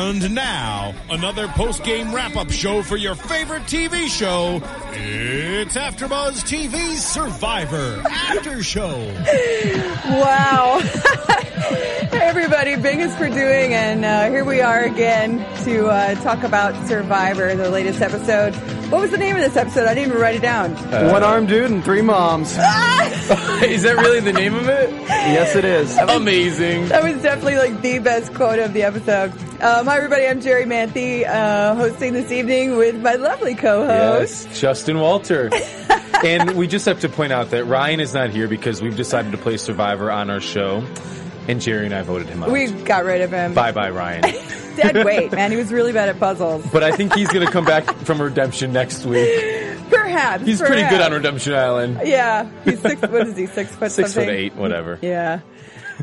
And now, another post-game wrap-up show for your favorite TV show. It's AfterBuzz TV's Survivor After Show. Wow. hey everybody, Bing is for doing, and uh, here we are again to uh, talk about Survivor, the latest episode. What was the name of this episode? I didn't even write it down. One armed dude and three moms. Is that really the name of it? yes, it is. Amazing. That was definitely like the best quote of the episode. Um, hi everybody, I'm Jerri Manthey, uh, hosting this evening with my lovely co-host. Yes, Justin Walter. and we just have to point out that Ryan is not here because we've decided to play Survivor on our show, and Jerri and I voted him out. We got rid of him. Bye bye, Ryan. Dead weight, man. He was really bad at puzzles. but I think he's going to come back from Redemption next week. Perhaps. He's pretty good on. Redemption Island. Yeah, he's six. What is he? Six foot Six something. foot eight, whatever. Yeah.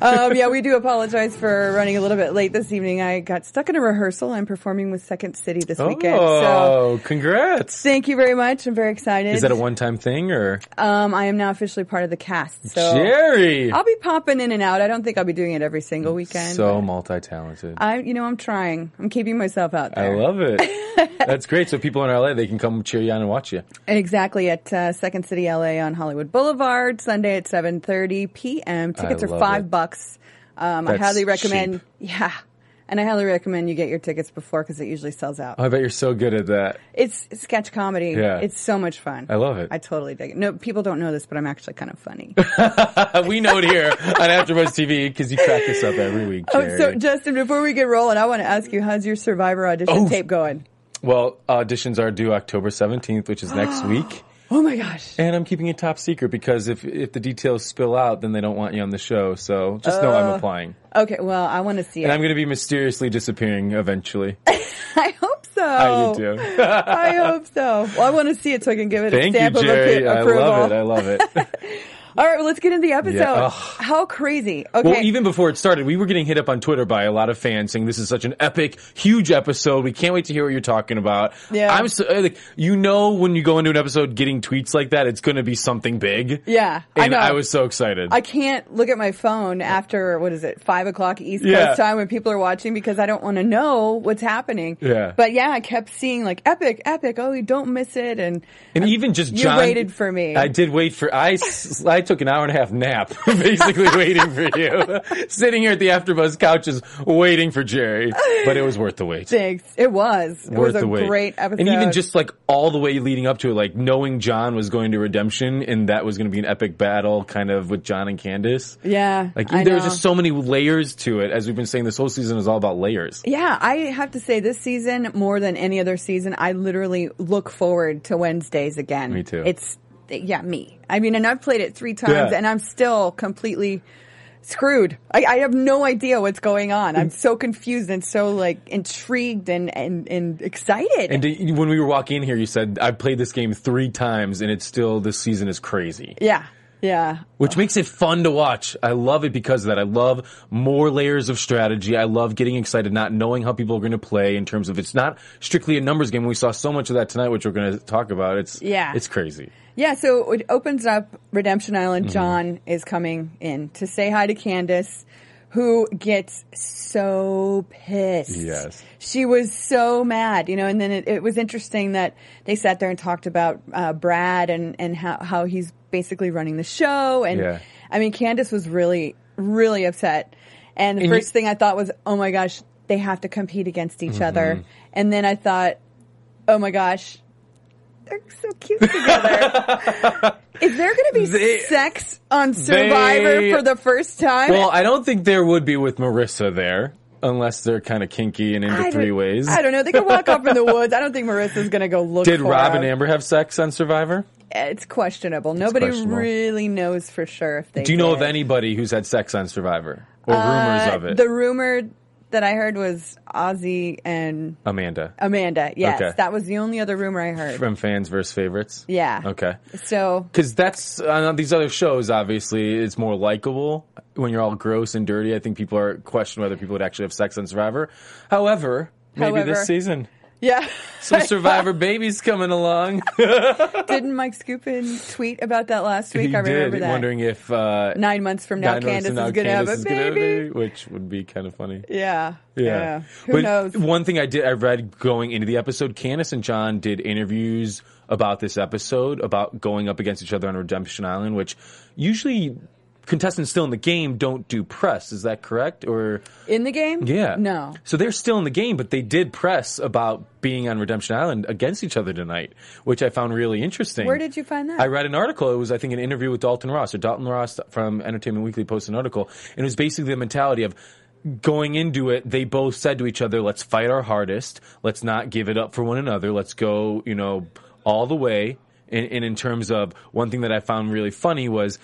Um, yeah, we do apologize for running a little bit late this evening. I got stuck in a rehearsal. I'm performing with Second City this weekend. So Oh, congrats. thank you very much. I'm very excited. Is that a one-time thing or Um, I am now officially part of the cast. So Jerri? I'll be popping in and out. I don't think I'll be doing it every single weekend. So multi-talented. I, you know, I'm trying. I'm keeping myself out there. I love it. That's great. So people in LA, they can come cheer you on and watch you. Exactly at uh, Second City LA on Hollywood Boulevard, Sunday at 7:30 p.m. Tickets are love five it. bucks. Um, I highly recommend. cheap. Yeah, and I highly recommend you get your tickets before because it usually sells out. I bet you're so good at that. It's sketch comedy. Yeah. It's so much fun. I love it. I totally dig it. No, people don't know this, but I'm actually kind of funny. we know it here on AfterBuzz TV because you crack us up every week, oh, so Justin, before we get rolling, I want to ask you, how's your Survivor audition Oh. tape going? well, auditions are due October 17th, which is next week. Oh my gosh. And I'm keeping it top secret because if if the details spill out, then they don't want you on the show. So just know I'm uh, applying. Okay, well, I want to see it. And I'm going to be mysteriously disappearing eventually. I hope so. I do too. I hope so. Well, I want to see it so I can give it a Thank stamp you, of Jerri. appro- I approval. love it. I love it. All right, well, let's get into the episode. Yeah. How crazy. Okay. Well, even before it started, we were getting hit up on Twitter by a lot of fans saying this is such an epic, huge episode. We can't wait to hear what you're talking about. Yeah. I'm so, uh, like, you know, when you go into an episode getting tweets like that, it's going to be something big. Yeah, I And know. I was so excited. I can't look at my phone after, what is it, 5 o'clock East Yeah. Coast time when people are watching because I don't want to know what's happening. Yeah. But yeah, I kept seeing like epic, epic. Oh, you don't miss it. And, and even just you John. waited for me. I did wait for, I, I took an hour and a half nap, basically waiting for you. Sitting here at the AfterBuzz couches waiting for Jerri. But it was worth the wait. thanks. It was. It worth was a the wait. great episode. And even just like all the way leading up to it, like knowing John was going to redemption and that was going to be an epic battle kind of with John and Candice. yeah. Like I there was just so many layers to it. As we've been saying, this whole season is all about layers. Yeah, I have to say this season more than any other season, I literally look forward to Wednesdays again. Me too. It's yeah, me. I mean, and I've played it three times, Yeah. and I'm still completely screwed. I, I have no idea what's going on. I'm so confused and so like intrigued and and, and excited. And to, when we were walking in here, you said, I've played this game three times and it's still, this season is crazy. yeah, yeah. Which makes it fun to watch. I love it because of that. I love more layers of strategy. I love getting excited, not knowing how people are going to play in terms of it's not strictly a numbers game. We saw so much of that tonight, which we're going to talk about. It's Yeah. it's crazy. Yeah, so it opens up Redemption Mm-hmm. Island. John is coming in to say hi to Candice, who gets so pissed. Yes. She was so mad, you know, and then it, it was interesting that they sat there and talked about uh, Brad and, and how, how he's basically running the show. And Yeah. I mean, Candice was really, really upset. And the And you- first thing I thought was, oh my gosh, they have to compete against each Mm-hmm. other. And then I thought, oh my gosh, they're so cute together. Is there going to be They- sex on Survivor they- for the first time? Well, I don't think there would be with Marissa there, unless they're kind of kinky and into three ways. I don't know. They could walk off in the woods. I don't think Marissa's going to go look Did for Rob and. Amber have sex on Survivor? It's questionable. Nobody questionable. really knows for sure if they Do you know of anybody who's had sex on Survivor or Uh, rumors of it? The rumor that I heard was Ozzy and Amanda Amanda. Yes, Okay. that was the only other rumor I heard. from fans versus favorites. yeah. Okay. So Because that's on these other shows. Obviously, it's more likable when you're all gross and dirty. I think people are questioning whether people would actually have sex on Survivor. However, maybe However. this season yeah, some Survivor babies coming along. didn't Mike Skupin tweet about that last week? he I remember did, that. wondering if uh, Nine months from now, Candice from now is going to have a Candice is gonna baby. which would be kind of funny. Yeah. Yeah. Who but knows? One thing I did, I read going into the episode, Candice and John did interviews about this episode, about going up against each other on Redemption Island, which usually contestants still in the game don't do press. Is that correct? Or In the game? yeah, No. So they're still in the game, but they did press about being on Redemption Island against each other tonight, which I found really interesting. Where did you find that? I read an article. It was, I think, an interview with Dalton Ross. Or Dalton Ross from Entertainment Weekly posted an article, and it was basically the mentality of going into it. They both said to each other, "Let's fight our hardest. Let's not give it up for one another. Let's go, you know, all the way." And, and in terms of one thing that I found really funny was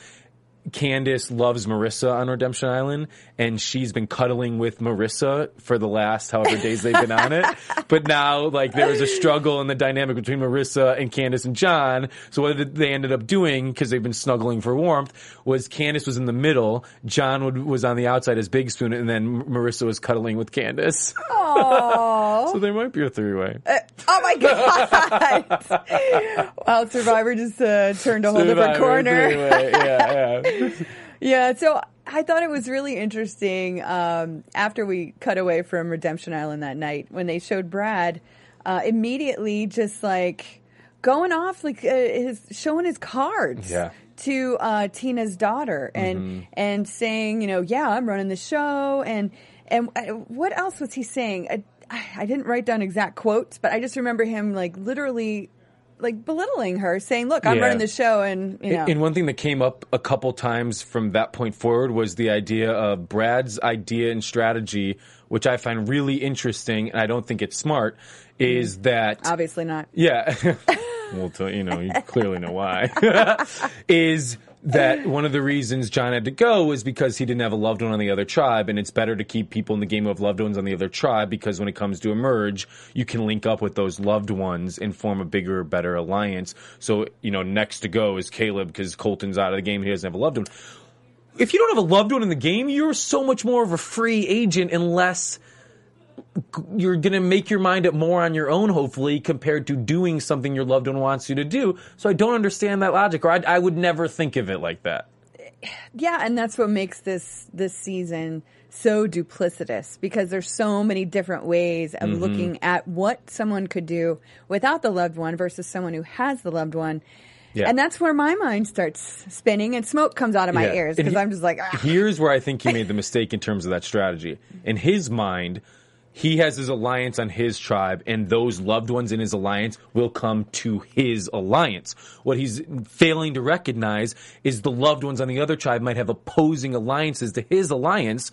Candice loves Marissa on Redemption Island, and she's been cuddling with Marissa for the last however days they've been on it. But now, like, there was a struggle in the dynamic between Marissa and Candice and John. So what did they ended up doing, because they've been snuggling for warmth, was Candice was in the middle, John would, was on the outside as Big Spoon, and then Marissa was cuddling with Candice. Aww. so there might be a three-way. Oh my god! wow, Survivor just uh, turned a whole different corner. Yeah, yeah. Yeah, so I thought it was really interesting um, after we cut away from Redemption Island that night when they showed Brad uh, immediately just like going off, like uh, his showing his cards. Yeah. To uh, Tina's daughter and and saying, you know, yeah, I'm running the show, and and uh, what else was he saying? I, I didn't write down exact quotes, but I just remember him like literally like belittling her, saying, "Look, I'm Yeah. running the show," and you know, And one thing that came up a couple times from that point forward was the idea of Brad's idea and strategy, which I find really interesting, and I don't think it's smart, is mm. that obviously not. yeah, well, to, you know, you clearly know why, is that one of the reasons John had to go was because he didn't have a loved one on the other tribe, and it's better to keep people in the game who have loved ones on the other tribe because when it comes to emerge, you can link up with those loved ones and form a bigger, better alliance. So, you know, next to go is Caleb because Colton's out of the game; he doesn't have a loved one. If you don't have a loved one in the game, you're so much more of a free agent unless you're going to make your mind up more on your own, hopefully, compared to doing something your loved one wants you to do. So I don't understand that logic, or I, I would never think of it like that. Yeah, and that's what makes this this season so duplicitous because there's so many different ways of Mm-hmm. looking at what someone could do without the loved one versus someone who has the loved one. Yeah. And that's where my mind starts spinning and smoke comes out of my Yeah. ears because I'm just like, ah. Here's where I think he made the mistake in terms of that strategy. In his mind, he has his alliance on his tribe, and those loved ones in his alliance will come to his alliance. What he's failing to recognize is the loved ones on the other tribe might have opposing alliances to his alliance.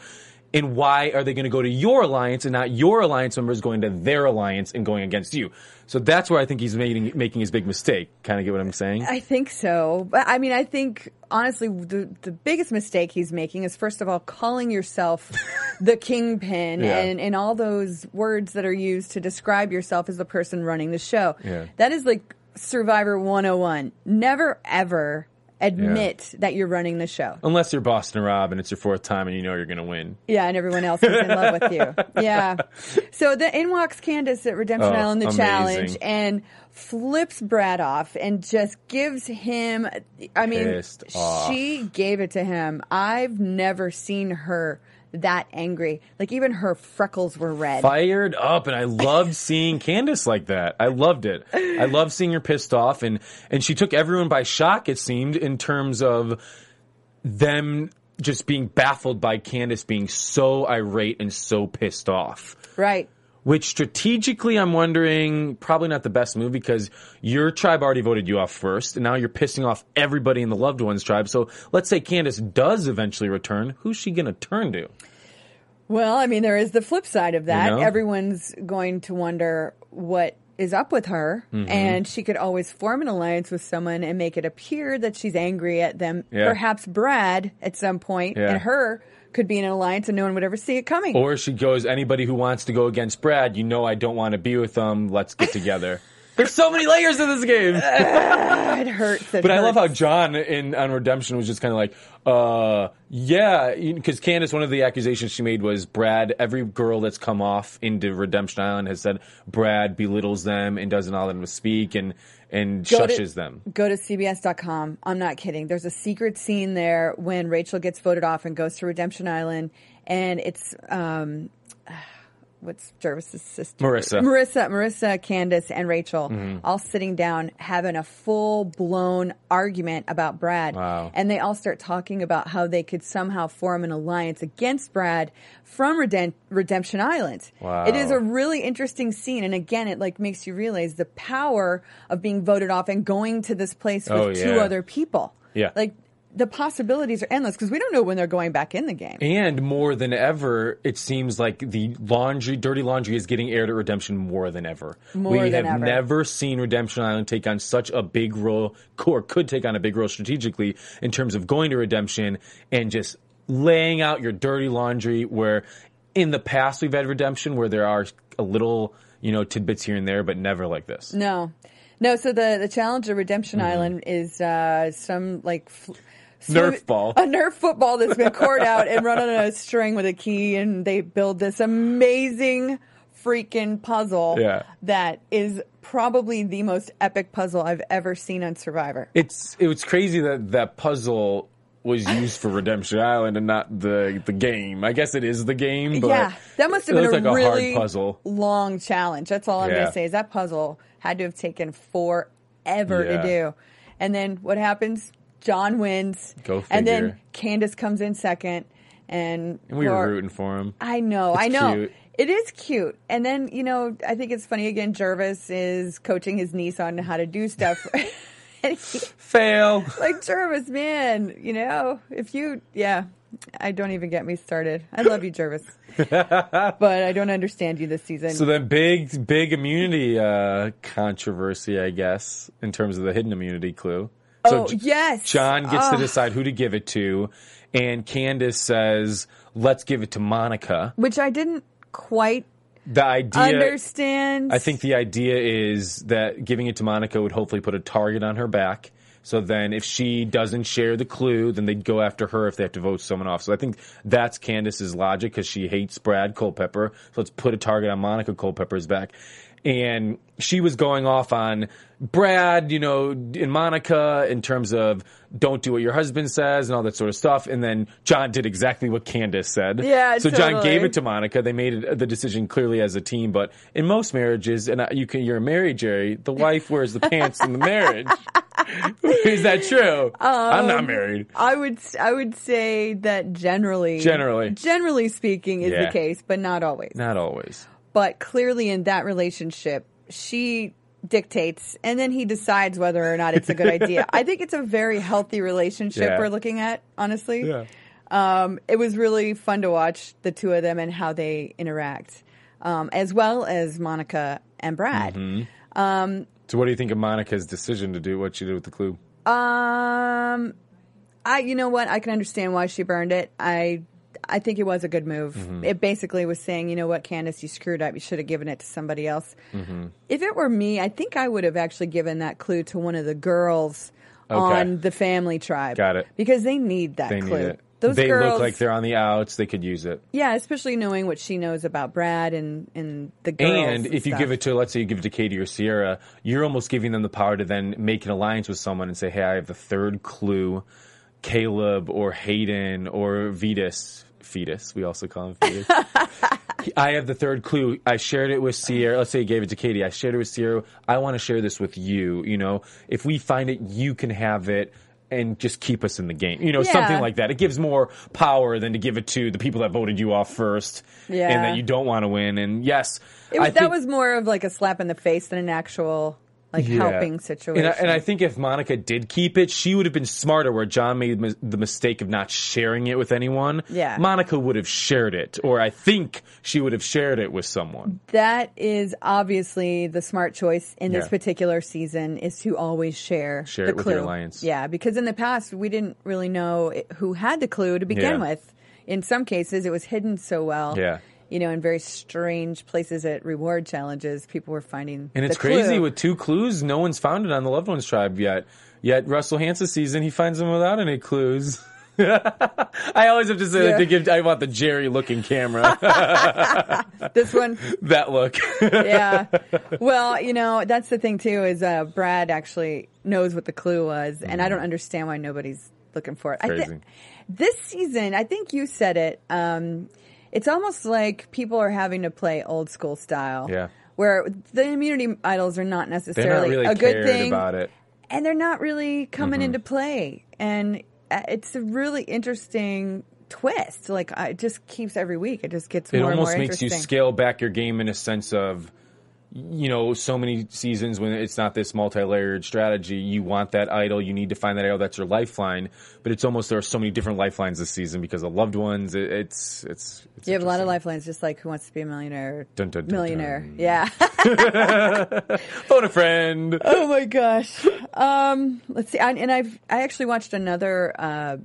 And why are they going to go to your alliance and not your alliance members going to their alliance and going against you? So that's where I think he's making making his big mistake. Kind of get what I'm saying? I think so. But I mean, I think honestly, the, the biggest mistake he's making is first of all calling yourself the kingpin Yeah. and, and all those words that are used to describe yourself as the person running the show. Yeah. That is like Survivor 101. Never ever admit that you're running the show. Unless you're Boston Rob and it's your fourth time and you know you're going to win. Yeah, and everyone else is in love with you. Yeah. So the in walks Candice at Redemption Oh, Island, the amazing. challenge, and flips Brad off and just gives him. I mean, she gave it to him. I've never seen her that angry. Like even her freckles were red. fired up and I loved seeing Candice like that. I loved it. I loved seeing her pissed off and and she took everyone by shock it seemed in terms of them just being baffled by Candice being so irate and so pissed off. Right. Which strategically, I'm wondering, probably not the best move because your tribe already voted you off first, and now you're pissing off everybody in the loved ones tribe. So let's say Candice does eventually return. Who's she going to turn to? Well, I mean, there is the flip side of that. You know? Everyone's going to wonder what is up with her, Mm-hmm. and she could always form an alliance with someone and make it appear that she's angry at them. Yeah. Perhaps Brad at some point Yeah. and her could be in an alliance and no one would ever see it coming. Or she goes, anybody who wants to go against Brad, you know I don't want to be with them. Let's get together. There's so many layers to this game. it hurts. It But I love how. John in on Redemption was just kind of like, uh, yeah, because Candice, one of the accusations she made was Brad. Every girl that's come off into Redemption Island has said Brad belittles them and doesn't allow them to speak and and Go to- shushes them. Go to CBS.com. I'm not kidding. There's a secret scene there when Rachel gets voted off and goes to Redemption Island, and it's um, what's Gervase's sister? Marissa. Marissa, Marissa, Candice, and Rachel Mm-hmm. all sitting down having a full blown argument about Brad. Wow. And they all start talking about how they could somehow form an alliance against Brad from Redem- Redemption Island. Wow. It is a really interesting scene, and again, it like makes you realize the power of being voted off and going to this place with Oh, two yeah. other people. Yeah. like the possibilities are endless because we don't know when they're going back in the game. And more than ever, it seems like the laundry, dirty laundry, is getting aired at Redemption more than ever. More we than have ever. never seen Redemption Island take on such a big role, or could take on a big role strategically in terms of going to Redemption and just laying out your dirty laundry. Where in the past we've had Redemption where there are a little, you know, tidbits here and there, but never like this. No, no. So the the challenge of Redemption Mm-hmm. Island is uh, some like. Fl- Nerf ball. A Nerf football that's been cored out and run on a string with a key, and they build this amazing freaking puzzle Yeah. that is probably the most epic puzzle I've ever seen on Survivor. It's it was crazy that that puzzle was used for Redemption Island and not the the game. I guess it is the game, but yeah, that must have been a like really a hard puzzle. long challenge. That's all I'm gonna say is that puzzle had to have taken forever Yeah. to do. And then what happens? John wins. Go And then figure. Candice comes in second. And, And we were rooting for him. I know, It's I know. cute. It is cute. And then, you know, I think it's funny again, Gervase is coaching his niece on how to do stuff. he, Fail. like Gervase, man, you know, if you, yeah, I don't even get me started. I love you, Gervase, but I don't understand you this season. So then, big big immunity uh, controversy, I guess, in terms of the hidden immunity clue. So oh yes, John gets to Oh, decide who to give it to, and Candice says, "Let's give it to Monica." which I didn't quite The idea. understand. I think the idea is that giving it to Monica would hopefully put a target on her back. So then, if she doesn't share the clue, then they'd go after her if they have to vote someone off. So I think that's Candice's logic because she hates Brad Culpepper. So let's put a target on Monica Culpepper's back. And she was going off on Brad, you know, and Monica in terms of don't do what your husband says and all that sort of stuff. And then John did exactly what Candice said. Yeah, So John gave it to Monica. They made it, the decision clearly as a team. But in most marriages, and you can, you're married, Jerri. The wife wears the pants in the marriage. Is that true? I'm Um, not married. I would I would say that generally, Generally. generally speaking, is Yeah. the case, but not always. Not always. But clearly, in that relationship, she dictates, and then he decides whether or not it's a good idea. I think it's a very healthy relationship Yeah. we're looking at, honestly. Um, it was really fun to watch the two of them and how they interact, um, as well as Monica and Brad. Mm-hmm. So what do you think of Monica's decision to do what she did with the clue? Um, I you know what I can understand why she burned it. I I think it was a good move. Mm-hmm. It basically was saying, you know what, Candice, you screwed up. You should have given it to somebody else. Mm-hmm. If it were me, I think I would have actually given that clue to one of the girls Okay. on the family tribe. Got it. Because they need that They clue. need it. Those they girls, look like they're on the outs. They could use it. yeah, especially knowing what she knows about Brad and and the girls. And if you give it to, let's say you give it to Katie or Ciera, you're almost giving them the power to then make an alliance with someone and say, hey, I have the third clue, Caleb or Hayden or Vytas fetus. We also call him fetus. I have the third clue. I shared it with Ciera. Let's say he gave it to Katie. I shared it with Ciera. I want to share this with you. You know, if we find it, you can have it. And just keep us in the game, you know, Yeah. something like that. It gives more power than to give it to the people that voted you off first, Yeah. and that you don't want to win. And yes, It was, I that was more of like a slap in the face than an actual like Yeah. helping situation. And I, and I think if Monica did keep it, she would have been smarter. Where John made the mistake of not sharing it with anyone. Yeah. Monica would have shared it, or I think she would have shared it with someone. that is obviously the smart choice in this particular season is to always share Share the it with clue. your alliance. Yeah, because in the past we didn't really know who had the clue to begin Yeah. with. In some cases, it was hidden so well. Yeah. You know, in very strange places at reward challenges, people were finding. And it's crazy clue. with two clues, no one's found it on the Loved Ones tribe yet. Yet Russell Hantz's season, he finds them without any clues. I always have to say Yeah. that to give. I want the Jerri looking camera. this one. that look. yeah. Well, you know, that's the thing too is uh, Brad actually knows what the clue was, and I don't understand why nobody's looking for it. I thi- Mm-hmm. This season, I think you said it. Um, it's almost like people are having to play old school style. Yeah. Where the immunity idols are not They're not necessarily really a good thing, about it. and they're not really coming Mm-hmm. into play. And uh, it's a really interesting twist. Like, it just keeps every week. It just gets it more and almost more makes you scale back your game in a sense of you know so many seasons when it's not this multi-layered strategy you want that idol you need to find that idol that's your lifeline but it's almost there are so many different lifelines this season because of loved ones it, it's it's, it's You have a lot of lifelines, just like Who Wants to Be a Millionaire? Dun, dun, dun, millionaire. Yeah. phone a friend oh my gosh. Um, let's see. I, and I've I actually watched another. Uh,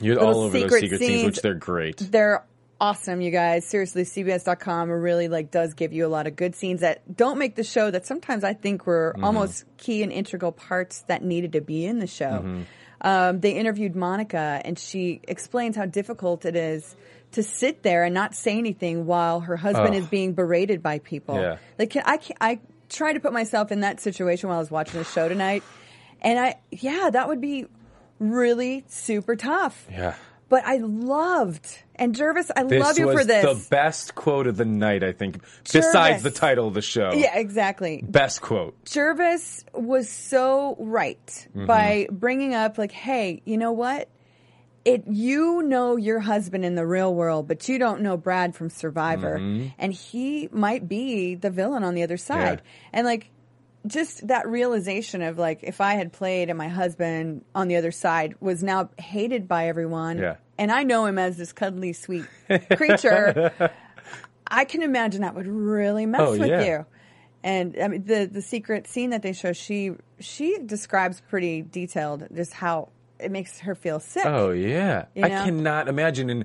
you're all over those secret secret scenes, scenes. which they're great they're awesome, you guys. Seriously, CBS.com really like does give you a lot of good scenes that don't make the show. That sometimes I think were Mm-hmm. almost key and integral parts that needed to be in the show. Mm-hmm. Um, they interviewed Monica, and she explains how difficult it is to sit there and not say anything while her husband Ugh. is being berated by people. Yeah. Like can- I, can, I tried to put myself in that situation while I was watching the show tonight, and I yeah, that would be really super tough. yeah But I loved and Gervase, I this love you for this. the best quote of the night i think besides the title of the show yeah, exactly. best quote Gervase was so right mm-hmm. by bringing up like, hey, you know what? It you know your husband in the real world, but you don't know Brad from Survivor, mm-hmm. and he might be the villain on the other side. And like, just that realization of like, if I had played and my husband on the other side was now hated by everyone, Yeah. and I know him as this cuddly, sweet creature, I can imagine that would really mess Oh, with yeah. you. And I mean, the the secret scene that they show, she she describes pretty detailed just how it makes her feel sick. Oh yeah, You I cannot imagine. And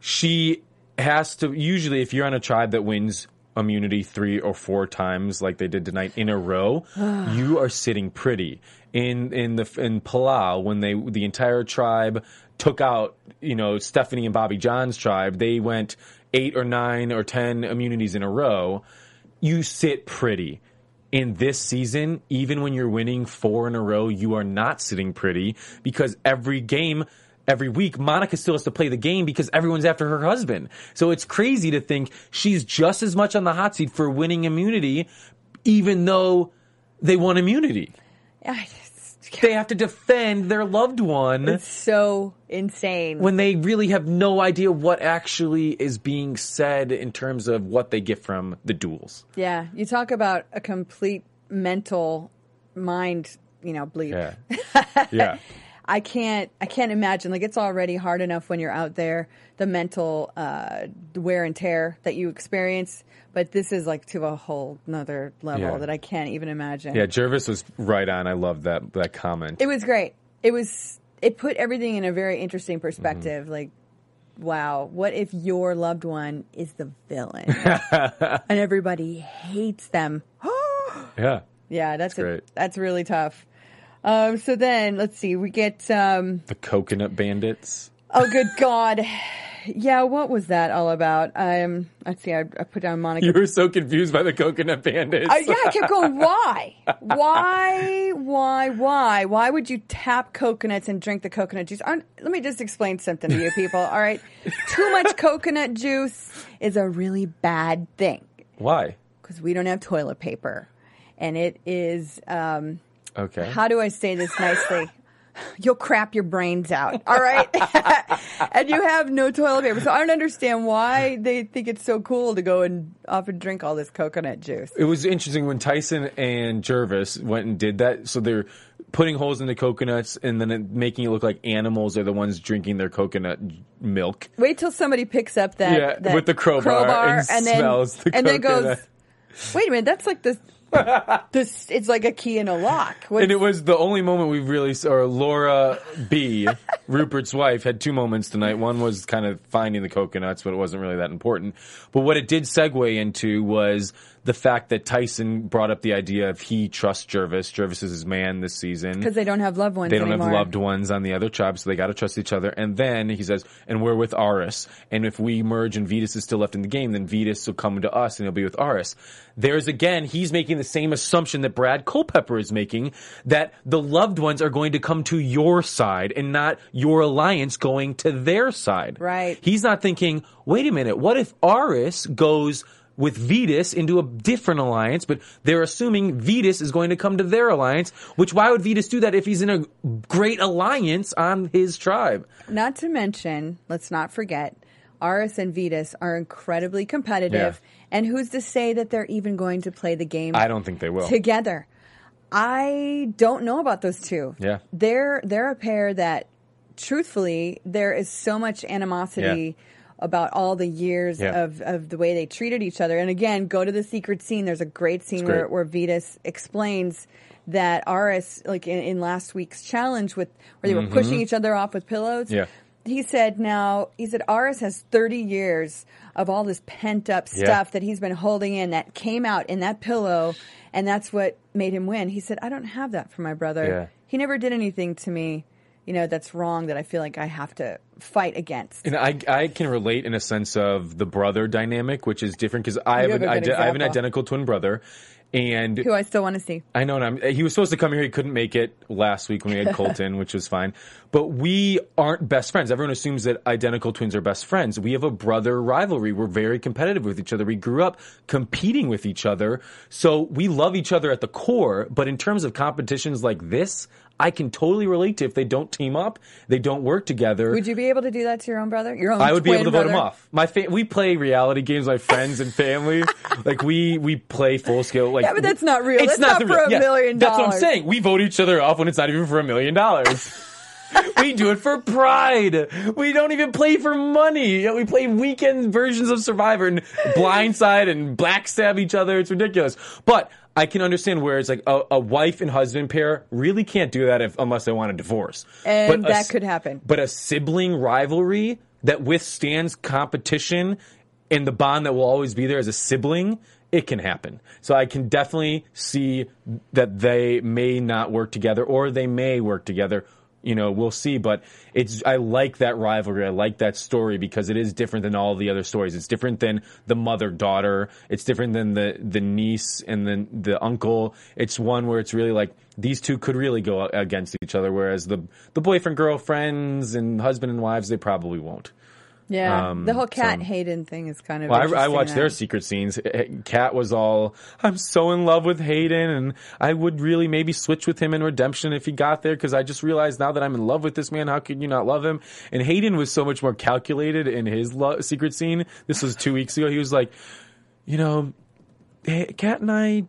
she has to usually, if you're on a tribe that wins immunity three or four times, like they did tonight in a row, you are sitting pretty. In in the in Palau, when they the entire tribe took out, you know, Stephenie and Bobby Jon's tribe, they went eight or nine or ten immunities in a row. You sit pretty in this season, even when you're winning four in a row, you are not sitting pretty because every game, every week, Monica still has to play the game because everyone's after her husband. So it's crazy to think she's just as much on the hot seat for winning immunity, even though they won immunity. They have to defend their loved one It's so insane. when they really have no idea what actually is being said in terms of what they get from the duels. yeah, you talk about a complete mental mind, you know, bleep. Yeah. Yeah. I can't I can't imagine like it's already hard enough when you're out there the mental uh, wear and tear that you experience but this is like to a whole nother level Yeah. that I can't even imagine. Yeah, Gervase was right on. I love that that comment. It was great. It was it put everything in a very interesting Mm-hmm. perspective like wow, what if your loved one is the villain and everybody hates them? yeah. yeah, that's a, great. that's really tough. Um, so then let's see, we get um, The coconut bandits. Oh, good God. Yeah, what was that all about? Um, let's see. I, I put down Monica. You were so confused by the coconut bandits. Uh, yeah, I kept going. Why? Why? Why? why, why, why would you tap coconuts and drink the coconut juice? Aren't, let me just explain something to you people. All right, too much coconut juice is a really bad thing Why? because we don't have toilet paper, and it is. Um, Okay. how do I say this nicely? You'll crap your brains out, all right? and you have no toilet paper. So I don't understand why they think it's so cool to go and off and drink all this coconut juice. It was interesting when Tyson and Gervase went and did that. So they're putting holes in the coconuts and then it- making it look like animals are the ones drinking their coconut milk. Wait till somebody picks up that, Yeah, that with the crowbar and then smells the and then goes. Wait a minute, that's like this. This it's like a key in a lock. What's- And it was the only moment we've really, s- or Laura B, Rupert's wife, had two moments tonight. One was kind of finding the coconuts, but it wasn't really that important. But what it did segue into was the fact that Tyson brought up the idea of he trusts Gervase. Gervase is his man this season. because they don't have loved ones They don't anymore. have loved ones on the other tribe, so they got to trust each other. And then he says, and we're with Aras. And if we merge and Vytas is still left in the game, then Vytas will come to us and he'll be with Aras. There's again, he's making the same assumption that Brad Culpepper is making that the loved ones are going to come to your side and not your alliance going to their side. Right. He's not thinking, wait a minute, what if Aras goes with Vytas into a different alliance, but they're assuming Vytas is going to come to their alliance, which why would Vytas do that if he's in a great alliance on his tribe? Not to mention, let's not forget, Aras and Vytas are incredibly competitive. And who's to say that they're even going to play the game I don't think they will. together? I don't know about those two. Yeah. They're they're a pair that truthfully there is so much animosity about all the years Yeah. of, of the way they treated each other. And again, go to the secret scene. There's a great scene where, great. where Vytas explains that Aras, like in, in last week's challenge with where they were pushing each other off with pillows. Mm-hmm. Yeah. He said, now, he said, Aras has 30 years of all this pent up Yeah. stuff that he's been holding in that came out in that pillow, and that's what made him win. He said, I don't have that for my brother. Yeah. He never did anything to me, you know, that's wrong that I feel like I have to fight against. And I, I can relate in a sense of the brother dynamic, which is different because I, have have an- I have an identical twin brother. And Who I still want to see. I know, and I'm, he was supposed to come here. He couldn't make it last week when we had Colton, which was fine. But we aren't best friends. Everyone assumes that identical twins are best friends. We have a brother rivalry. We're very competitive with each other. We grew up competing with each other. So we love each other at the core. But in terms of competitions like this, I can totally relate to if they don't team up, they don't work together. Would you be able to do that to your own brother? Your own I would be able to twin vote him off. My fa- we play reality games, with my friends and family. like we we play full scale. Like Yeah, but that's not real. It's That's not the for a Yes, million That's what I'm saying. We vote each other off when it's not even for a million dollars. we do it for pride. We don't even play for money. We play weekend versions of Survivor and blindside and blackstab each other. It's ridiculous. But I can understand where it's like a, a wife and husband pair really can't do that if unless they want a divorce. And But that s- could happen. But a sibling rivalry that withstands competition and the bond that will always be there as a sibling, it can happen. So I can definitely see that they may not work together or they may work together. You know, we'll see, but it's, I like that rivalry. I like that story because it is different than all the other stories. It's different than the mother daughter. It's different than the, the niece and then the uncle. It's one where it's really like these two could really go against each other, whereas the, the boyfriend, girlfriends and husband and wives, they probably won't. Yeah. Um, the whole Kat so- Hayden thing is kind of. Well, I, I watched now. their uh, secret scenes. Eh, eh, Kat was all, "I'm so in love with Hayden, and I would really maybe switch with him in Redemption if he got there because I just realized now that I'm in love with this man. How could you not love him?" And Hayden was so much more calculated in his lo- secret scene. This was two weeks ago. He was like, "You know, eh, Kat and I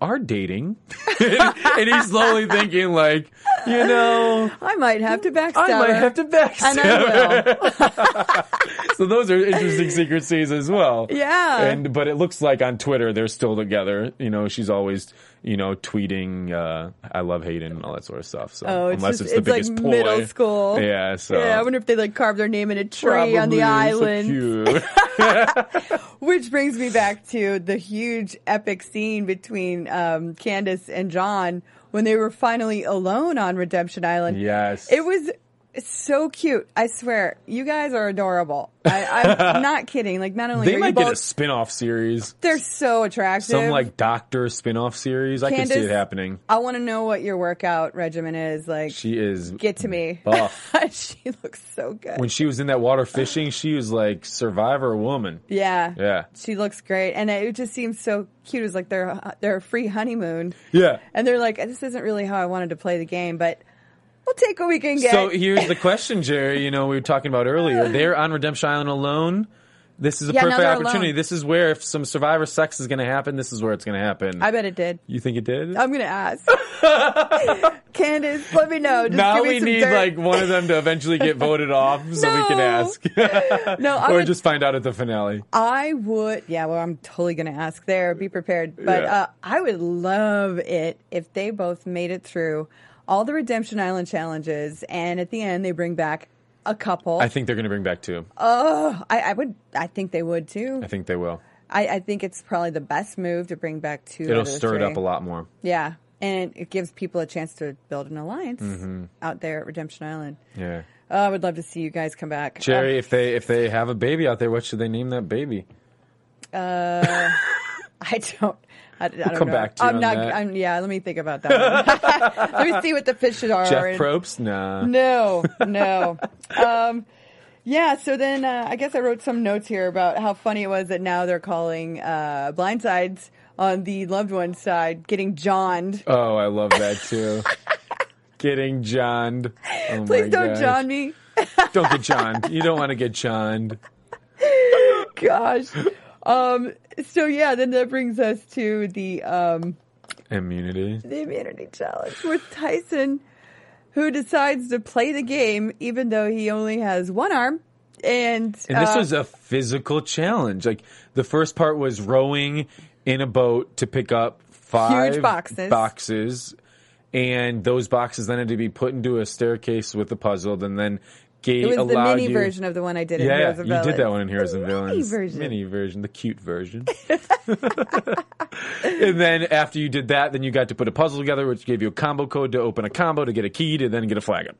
are dating," and he's slowly thinking, like, "You know." I might have to backstab. I might her. have to backstab. And I will. so those are interesting secret scenes as well. Yeah. And but it looks like on Twitter they're still together. You know, she's always you know tweeting uh, "I love Hayden" and all that sort of stuff. So Oh, it's unless just, it's the it's like biggest ploy. middle school. Yeah. So yeah, I wonder if they like carve their name in a tree on Probably the so island. cute. Which brings me back to the huge epic scene between um, Candice and John when they were finally alone on Redemption Island. yes. It was It's so cute. I swear, you guys are adorable. I, I'm not kidding. Like, not only They might get a spin-off series. they're so attractive. Some like doctor spin-off series. I can see it happening. I want to know what your workout regimen is. Like, She is get to me. buff. she looks so good. when she was in that water fishing, she was like survivor woman. yeah, Yeah. she looks great, and it just seems so cute. It was like their their free honeymoon, Yeah. and they're like, "This isn't really how I wanted to play the game, but we'll take what we can get." So here's the question, Jerri. You know, we were talking about earlier. They're on Redemption Island alone. This is a Yeah, perfect they're opportunity. alone. This is where if some survivor sex is going to happen, this is where it's going to happen. I bet it did. you think it did? I'm gonna ask Candice. Let me know. Just now give me we some need dirt. like one of them to eventually get voted off so we can No. ask. no. I or would, just find out at the finale. I would. Yeah. Well, I'm totally gonna ask there. Be prepared. But Yeah. uh, I would love it if they both made it through all the Redemption Island challenges, and at the end they bring back a couple. I think they're going to bring back two. I, I would. I think they would too. I think they will. I, I think it's probably the best move to bring back two. It'll stir it up a lot more. Yeah, and it gives people a chance to build an alliance Mm-hmm. out there at Redemption Island. Yeah. Oh, I would love to see you guys come back. Jerri, if they if they have a baby out there, what should they name that baby? Uh, I don't. I, I don't come know. back to I'm not. that. I'm, yeah, let me think about that. let me see what the fishes are. Jeff and- Probst? Nah. No, no. um, yeah. So then, uh, I guess I wrote some notes here about how funny it was that now they're calling uh, blindsides on the loved one's side getting johned. Oh, I love that too. Getting johned. Oh Please don't gosh. john me. Don't get johned. You don't want to get johned. Gosh. Um, so yeah, then that brings us to the um, Immunity. the immunity challenge with Tyson, who decides to play the game even though he only has one arm. And, And this uh, was a physical challenge. Like the first part was rowing in a boat to pick up five Huge boxes. boxes, and those boxes then had to be put into a staircase with a puzzle, and then it was the mini you, version of the one I did in Yeah, Heroes you of did that one in Heroes and Mini Villains. version. Mini version, the cute version. and then after you did that, then you got to put a puzzle together, which gave you a combo code to open a combo to get a key to then get a flag up.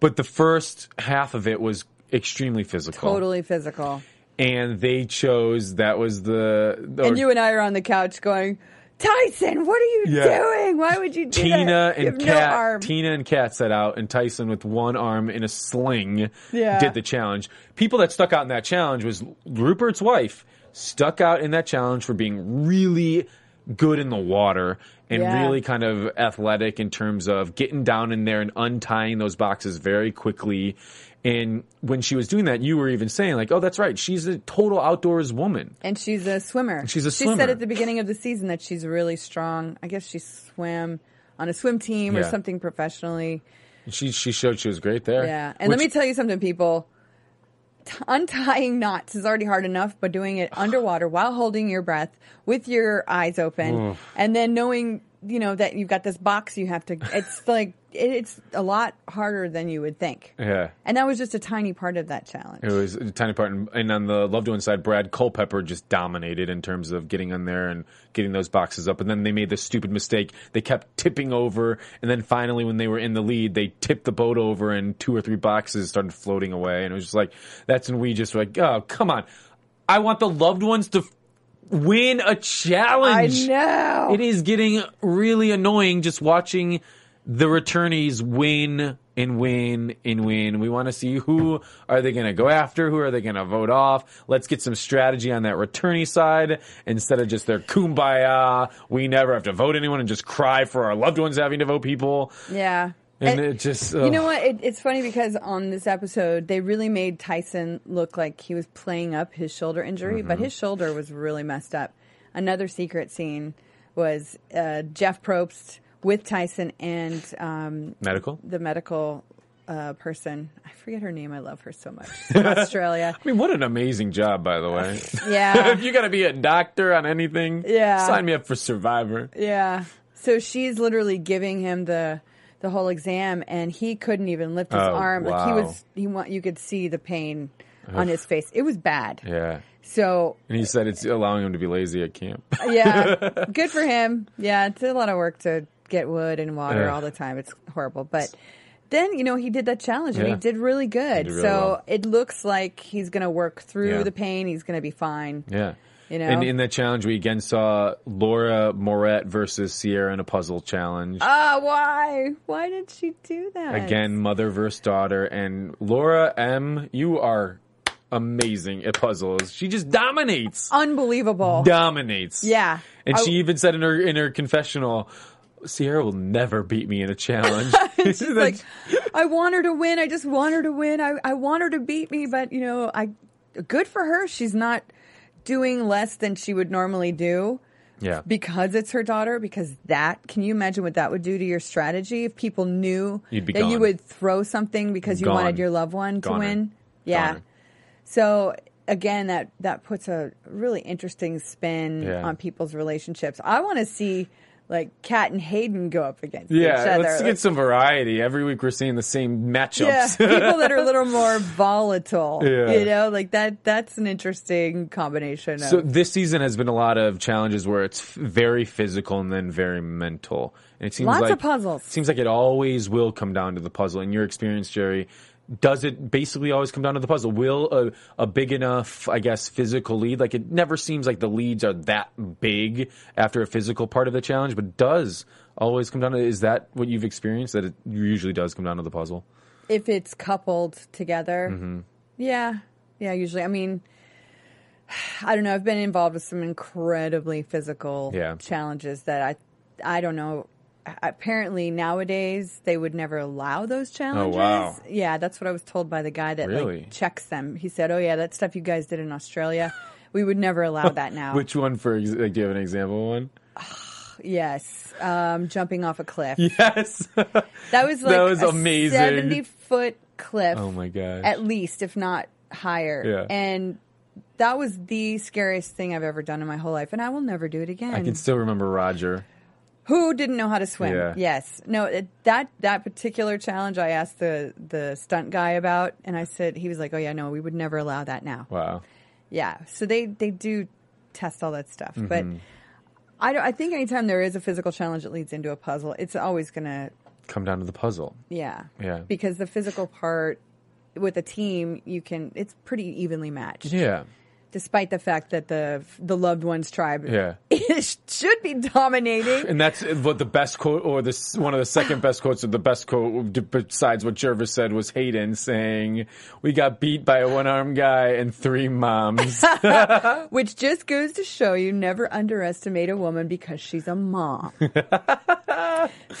But the first half of it was extremely physical. Totally physical. And they chose that was the or And you and I are on the couch going, Tyson, what are you Yeah. doing? Why would you do Tina that? And have no. Tina and Kat set out, and Tyson with one arm in a sling Yeah. did the challenge. People that stuck out in that challenge was Rupert's wife stuck out in that challenge for being really good in the water and Yeah. really kind of athletic in terms of getting down in there and untying those boxes very quickly. And when she was doing that, you were even saying like, "Oh, that's right. She's a total outdoors woman." And she's a swimmer. She's a She swimmer. said at the beginning of the season that she's really strong. I guess she swam on a swim team or something professionally. She she showed she was great there. Yeah. And let me tell you something, people. T- untying knots is already hard enough, but doing it underwater while holding your breath with your eyes open and then knowing, you know, that you've got this box you have to, it's like, it's a lot harder than you would think. yeah. And that was just a tiny part of that challenge. It was a tiny part, and, on the loved one side, Brad Culpepper just dominated in terms of getting on there and getting those boxes up. And then they made this stupid mistake. They kept tipping over, and then finally, when they were in the lead, they tipped the boat over, and two or three boxes started floating away. And it was just like that's when we just were like, oh, come on! I want the loved ones to win a challenge. I know. It is getting really annoying just watching the returnees win and win and win. We want to see who are they going to go after? Who are they going to vote off? Let's get some strategy on that returnee side instead of just their kumbaya. We never have to vote anyone and just cry for our loved ones having to vote people. Yeah. And, And- it just You know what? It, it's funny because on this episode, they really made Tyson look like he was playing up his shoulder injury, but Mm-hmm. his shoulder was really messed up. Another secret scene was uh, Jeff Probst with Tyson and um, medical. the medical uh, person. I forget her name. I love her so much. Australia. I mean, what an amazing job, by the way. Yeah. if you got to be a doctor on anything, Yeah. sign me up for Survivor. Yeah. So she's literally giving him the the whole exam, and he couldn't even lift his Oh, arm. Like he was, he want you could see the pain on his face. It was bad. Yeah. So And he said it's allowing him to be lazy at camp. yeah, good for him. Yeah, it's a lot of work to get wood and water Ugh. all the time. It's horrible, but then you know he did that challenge and Yeah. he did really good. Did really so well. it looks like he's going to work through Yeah. the pain. He's going to be fine. Yeah. You know? And in that challenge, we again saw Laura Morett versus Ciera in a puzzle challenge. Ah, why? Why did she do that? Again, mother versus daughter. And Laura M., you are amazing at puzzles. She just dominates. unbelievable. Dominates. Yeah. And I- she even said in her in her confessional, Ciera will never beat me in a challenge. She's like, I want her to win. I just want her to win. I, I want her to beat me, but you know, I good for her. She's not doing less than she would normally do yeah. because it's her daughter. Because that, can you imagine what that would do to your strategy if people knew that you would throw something because you Gone. wanted your loved one to Goner. win? Yeah. Goner. So again, that that puts a really interesting spin Yeah. on people's relationships. I want to see like Kat and Hayden go up against each other. Yeah, let's Like, get some variety. Every week we're seeing the same matchups. yeah, people that are a little more volatile. Yeah. You know, like that. That's an interesting combination. Of, So this season has been a lot of challenges where it's very physical and then very mental. And it seems Lots like of puzzles. Seems like it always will come down to the puzzle. In your experience, Jerri, does it basically always come down to the puzzle? Will a, a big enough, I guess, physical lead? Like it never seems like the leads are that big after a physical part of the challenge, but does always come down to. Is that what you've experienced? That it usually does come down to the puzzle. if it's coupled together, Mm-hmm. yeah, yeah. Usually, I mean, I don't know. I've been involved with some incredibly physical Yeah. challenges that I, I don't know. Apparently nowadays they would never allow those challenges. Oh, wow. Yeah, that's what I was told by the guy that Really? like checks them. He said, "Oh yeah, that stuff you guys did in Australia, we would never allow that now." Which one for? ex- Like, do you have an example one? yes, um, jumping off a cliff. Yes. That was like That was a amazing. seventy foot cliff. oh my gosh. at least, if not higher. Yeah. And that was the scariest thing I've ever done in my whole life, and I will never do it again. I can still remember Roger. Who didn't know how to swim? Yeah. Yes. No, it, that that particular challenge I asked the the stunt guy about and I said he was like, "Oh yeah, no, we would never allow that now." Wow. Yeah. So they they do test all that stuff. But Mm-hmm. I don't I think anytime there is a physical challenge that leads into a puzzle, it's always going to Come down to the puzzle. yeah. Yeah. Because the physical part with a team, you can it's pretty evenly matched. Yeah. Despite the fact that the the loved ones tribe Yeah. should be dominating. And that's what the best quote, or this one of the second best quotes, or the best quote besides what Gervase said was Hayden saying, "We got beat by a one-armed guy and three moms." Which just goes to show you never underestimate a woman because she's a mom.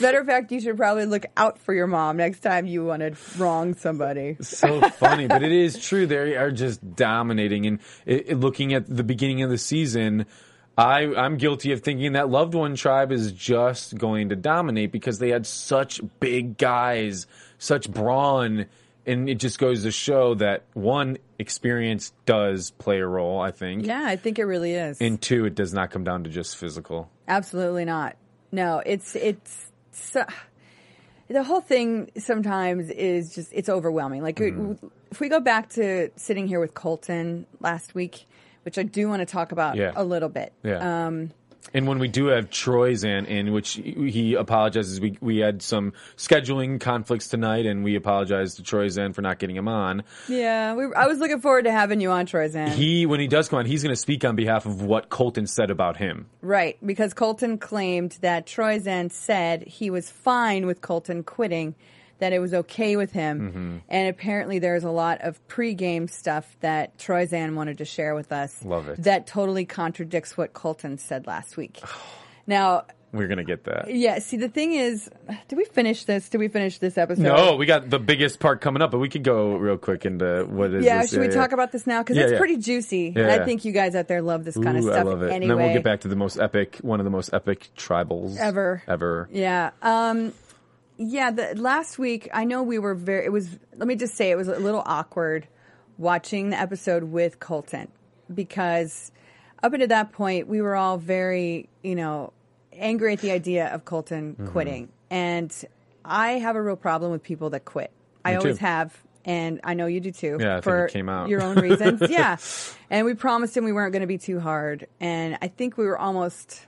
Matter of fact, you should probably look out for your mom next time you want to wrong somebody. so funny, but it is true. They are just dominating. And it- looking at the beginning of the season, I, I'm guilty of thinking that loved one tribe is just going to dominate because they had such big guys, such brawn. And it just goes to show that one, experience does play a role, I think. Yeah, I think it really is. And two, it does not come down to just physical. Absolutely not. No, it's it's so, the whole thing sometimes is just it's overwhelming. Like Mm-hmm. if we go back to sitting here with Colton last week, which I do want to talk about Yeah. a little bit. Yeah. Um, And when we do have Troyzan in, which he apologizes, we we had some scheduling conflicts tonight, and we apologize to Troyzan for not getting him on. yeah, we, I was looking forward to having you on, Troyzan. He, when he does come on, he's going to speak on behalf of what Colton said about him. Right, because Colton claimed that Troyzan said he was fine with Colton quitting, that it was okay with him, Mm-hmm. and apparently there's a lot of pregame stuff that Troyzan wanted to share with us. Love it. That totally contradicts what Colton said last week. now, We're going to get that. yeah, see, the thing is, did we finish this? Did we finish this episode? No, we got the biggest part coming up, but we could go real quick into what is Yeah, this? should we talk about this now? Because Yeah, it's pretty juicy. And I think you guys out there love this kind of stuff I love it. anyway. And then we'll get back to the most epic, one of the most epic tribals Ever. Ever. Yeah. Um, yeah. The last week, I know we were very. It was. Let me just say, it was a little awkward watching the episode with Colton because up until that point, we were all very, you know, angry at the idea of Colton Mm-hmm. quitting, and I have a real problem with people that quit. I always too. have. And I know you do too. Yeah, I for it came out. your own reasons. yeah. And we promised him we weren't going to be too hard. And I think we were almost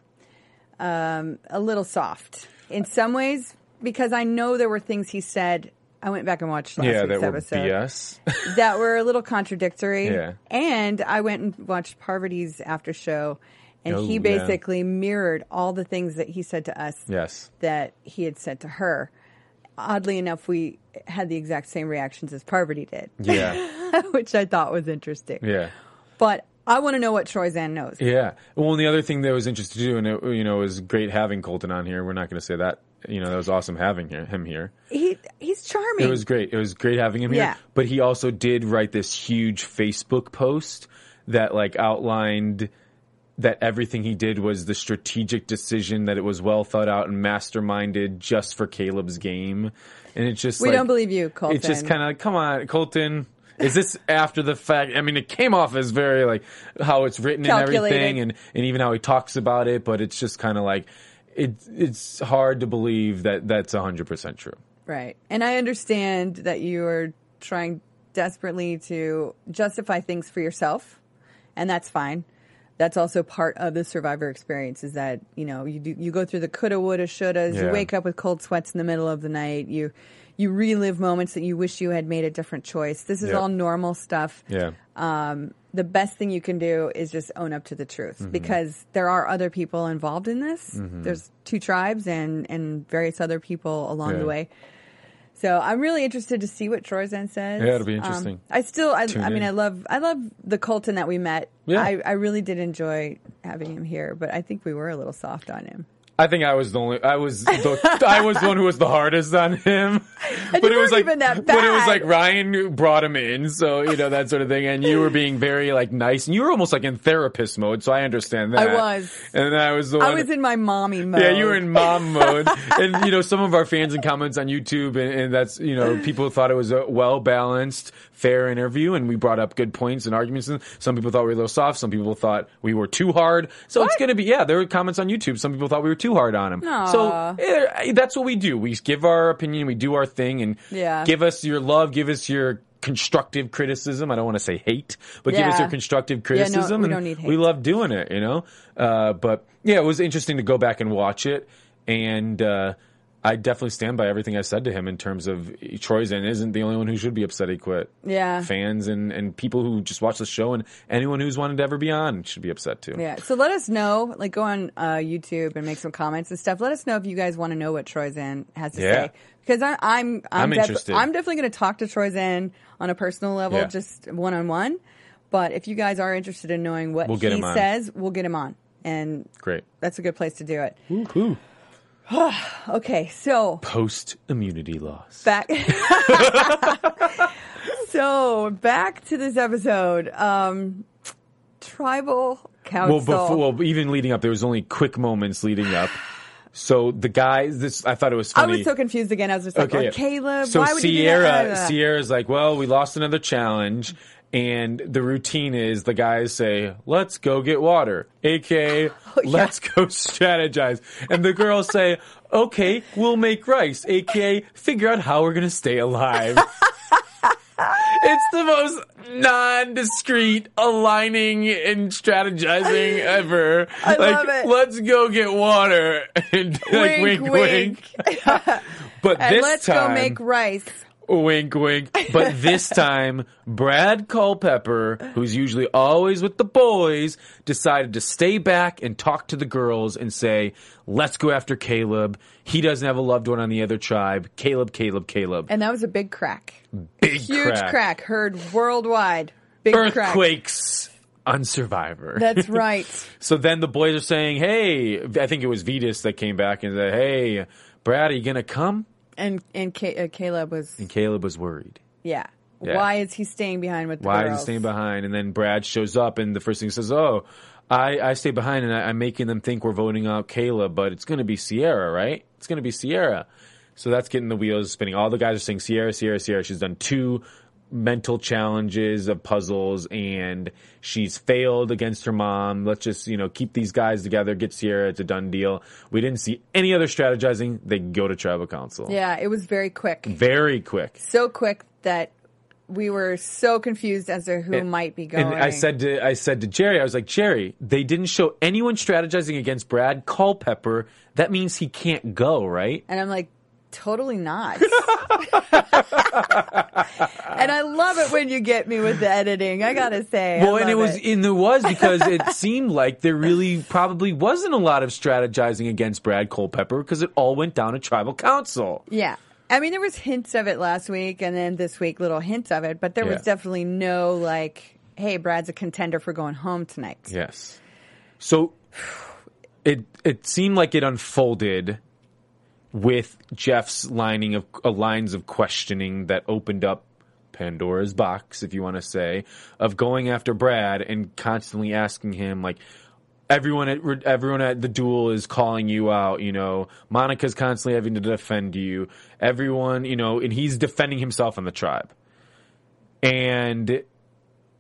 um, a little soft in some ways because I know there were things he said I went back and watched last yeah, week's that were episode BS. that were a little contradictory. Yeah. And I went and watched Parvati's after show, and Oh, he yeah. basically mirrored all the things that he said to us yes. that he had said to her. Oddly enough, we had the exact same reactions as Parvati did, Yeah. which I thought was interesting. Yeah. But I want to know what Troyzan knows. Yeah. Well, and the other thing that was interesting too, and it, you know, it was great having Colton on here. We're not going to say that. You know, that was awesome having him here. He he's charming. It was great. It was great having him here. Yeah. But he also did write this huge Facebook post that like outlined that everything he did was the strategic decision that it was well thought out and masterminded just for Caleb's game. And it's just We like, don't believe you, Colton. It's just kind of like, come on, Colton. Is this after the fact? I mean, it came off as very like how it's written and everything, and, and even how he talks about it. But it's just kind of like it. It's hard to believe that that's hundred percent true. Right. And I understand that you are trying desperately to justify things for yourself, and that's fine. That's also part of the survivor experience is that, you know, you do, you go through the coulda, woulda, shouldas, you wake up with cold sweats in the middle of the night, you you relive moments that you wish you had made a different choice. This is Yeah. all normal stuff. Yeah. Um, the best thing you can do is just own up to the truth Mm-hmm. because there are other people involved in this. There's two tribes and, and various other people along Yeah. the way. So I'm really interested to see what Troyzan says. Yeah, it'll be Um, interesting. I still, I, I mean, in. I love, I love the Colton that we met. Yeah. I, I really did enjoy having him here, but I think we were a little soft on him. I think I was the only. I was the. I was the one who was the hardest on him. but you it was like. even that But it was like Ryan brought him in, so you know that sort of thing. And you were being very like nice, and you were almost like in therapist mode. So I understand that. I was. and I was the one. I was in my mommy mode. Yeah, you were in mom mode, and you know some of our fans and comments on YouTube, and, and that's you know people thought it was uh, a well balanced, fair interview, and we brought up good points and arguments. And some people thought we were a little soft, some people thought we were too hard. So it's gonna be yeah. There were comments on YouTube. Some people thought we were too hard on him. Aw. So eh, that's what we do. We give our opinion, we do our thing, and Yeah. give us your love, give us your constructive criticism. I don't want to say hate, but give us your constructive no, criticism. we don't need hate. We love doing it, you know. Uh, but yeah, it was interesting to go back and watch it, and uh, I definitely stand by everything I said to him in terms of Troyzan isn't the only one who should be upset he quit. Yeah. fans and and people who just watch the show and anyone who's wanted to ever be on should be upset too. Yeah. So let us know. Like, go on uh, YouTube and make some comments and stuff. Let us know if you guys want to know what Troyzan has to Yeah. say. Because I, I'm, I'm, I'm def- interested. I'm definitely going to talk to Troyzan on a personal level, Yeah. just one on one. But if you guys are interested in knowing what We'll he says, we'll get him on, and Great. that's a good place to do it. Woohoo. Okay, so Post immunity loss. back. so back to this episode. Um, tribal council. Well, before well, even leading up, there was only quick moments leading up. So the guy, this I thought it was I was so confused again. I was just like, Okay, oh. Caleb, So why would Ciera, you do that? Ciera's like, well, we lost another challenge, and the routine is the guys say, "Let's go get water," aka, Oh, "Let's go strategize," and the girls say, "Okay, we'll make rice," aka, figure out how we're gonna stay alive. It's the most non-discreet aligning and strategizing ever. I like, love it. let's go get water. And like, Wink, wink, wink. wink. But and this let's time, go make rice. Wink, wink. But this time, Brad Culpepper, who's usually always with the boys, decided to stay back and talk to the girls and say, let's go after Caleb. He doesn't have a loved one on the other tribe. Caleb, Caleb, Caleb. And that was a big crack. Big Huge crack. heard worldwide. Big crack. Earthquakes on Survivor. That's right. so then the boys are saying, hey, I think it was Vytas that came back and said, hey, Brad, are you going to come? And and Ca- uh, Caleb was And Caleb was worried. yeah. Yeah. Why is he staying behind with the Why is girls? he staying behind? And then Brad shows up, and the first thing he says, "Oh, I, I stay behind, and I, I'm making them think we're voting out Caleb, but it's going to be Ciera, right? It's going to be Ciera." So that's getting the wheels spinning. All the guys are saying Ciera, Ciera, Ciera. She's done two mental challenges of puzzles, and she's failed against her mom. Let's just you know keep these guys together, get Ciera. It's a done deal. We didn't see any other strategizing. They go to tribal council. Yeah, it was very quick. very quick. So quick that we were so confused as to who might be going. And I said to I said to Jerri, I was like, Jerri, they didn't show anyone strategizing against Brad Culpepper. That means he can't go, right? and I'm like, totally not. and I love it when you get me with the editing. I gotta say. Well, and it was, and there was because it seemed like there really probably wasn't a lot of strategizing against Brad Culpepper because it all went down to tribal council. Yeah. I mean, there was hints of it last week, and then this week, little hints of it, but there was definitely no like, "Hey, Brad's a contender for going home tonight." Yes. So it it seemed like it unfolded with Jeff's lining of uh, lines of questioning that opened up Pandora's box, if you want to say, of going after Brad and constantly asking him like. Everyone at everyone at the duel is calling you out. You know, Monica's constantly having to defend you. Everyone, you know, and he's defending himself and the tribe. And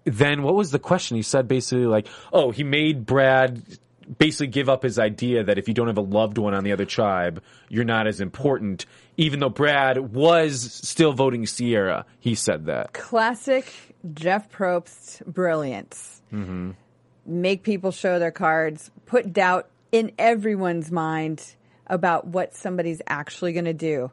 then what was the question? He said basically like, oh, he made Brad basically give up his idea that if you don't have a loved one on the other tribe, you're not as important. Even though Brad was still voting Ciera, he said that. Classic Jeff Probst brilliance. Mm-hmm. Make people show their cards, put doubt in everyone's mind about what somebody's actually going to do.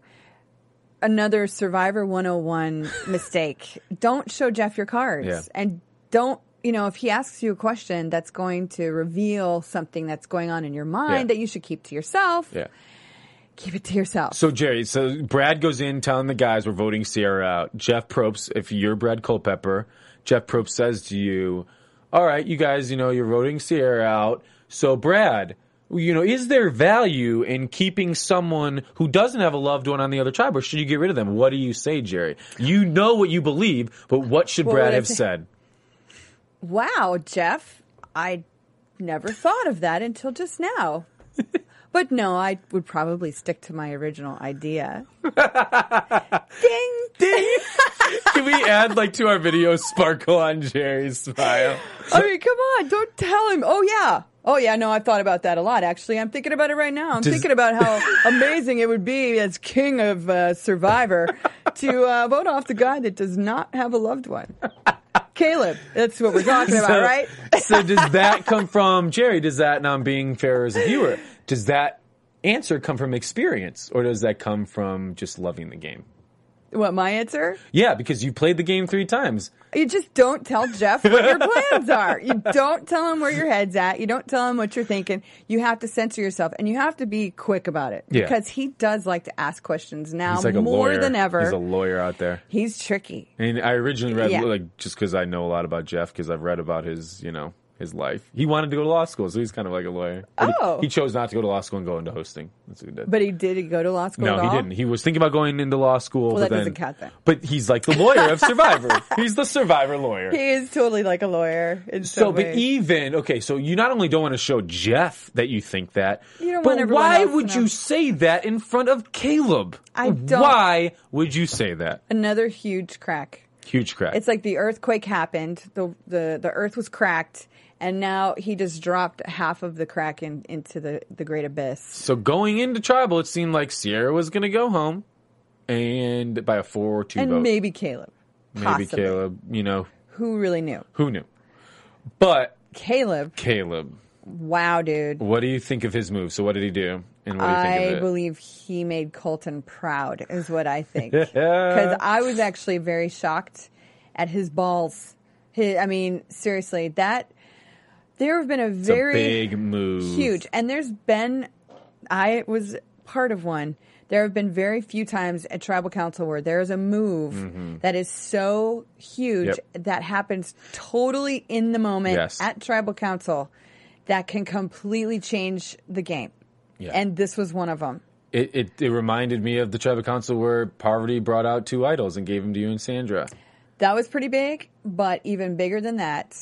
Another Survivor 101 mistake. Don't show Jeff your cards. Yeah. And don't, you know, if he asks you a question that's going to reveal something that's going on in your mind Yeah. that you should keep to yourself, Yeah. keep it to yourself. So Jerri, so Brad goes in telling the guys we're voting Ciera out. Jeff Probst, if you're Brad Culpepper, Jeff Probst says to you, "All right, you guys, you know you're voting Ciera out. So Brad, you know, is there value in keeping someone who doesn't have a loved one on the other tribe, or should you get rid of them? What do you say, Jerri? You know what you believe, but what should Brad have said? Wow, Jeff, I never thought of that until just now. but no, I would probably stick to my original idea. Ding! Ding! Can we add like to our video sparkle on Jerri's smile? I mean, come on, don't tell him. Oh, yeah. Oh, yeah, no, I've thought about that a lot, actually. I'm thinking about it right now. I'm Does- thinking about how amazing it would be as king of uh, Survivor to uh, vote off the guy that does not have a loved one. Caleb, that's what we're talking about, So- right? so does that come from Jerri? Does that, now I'm being fair as a viewer, does that answer come from experience or does that come from just loving the game? What, my answer? Yeah, because you played the game three times. You just don't tell Jeff what your plans are. You don't tell him where your head's at. You don't tell him what you're thinking. You have to censor yourself and you have to be quick about it. Yeah. Because he does like to ask questions now like more than ever. He's a lawyer out there. He's tricky. And I originally read Yeah. like just because I know a lot about Jeff because I've read about his you know his life. He wanted to go to law school, so he's kind of like a lawyer. But he- Oh. he, chose not to go to law school and go into hosting. That's what he did. But he did he go to law school no, he all? didn't. He was thinking about going into law school. Well, but that then, doesn't count then. But he's like the lawyer of Survivor. he's the Survivor lawyer. He is totally like a lawyer. In So, but even okay, so you not only don't want to show Jeff that you think that, You but why would you say that in front of Caleb? I don't- Why would you say that? another huge crack. Huge crack. It's like the earthquake happened. The the the earth was cracked, and now he just dropped half of the crack in, into the the great abyss. so going into tribal, it seemed like Ciera was going to go home, and by a four or two And vote, maybe Caleb. maybe Possibly. Caleb. You know Who really knew? who knew, but Caleb. Caleb. Wow, dude. What do you think of his move? So what did he do, and what do you think I of it? believe he made Colton proud, is what I think. Because I was actually very shocked at his balls. His, I mean, seriously, that there have been a it's a very big move. huge, and there's been. I was part of one. There have been very few times at tribal council where there is a move that is so huge Mm-hmm. Yep. that happens totally in the moment Yes. at tribal council that can completely change the game. Yeah. And this was one of them. It, it it reminded me of the tribal council where Parvati brought out two idols and gave them to you and Sandra. That was pretty big, but even bigger than that,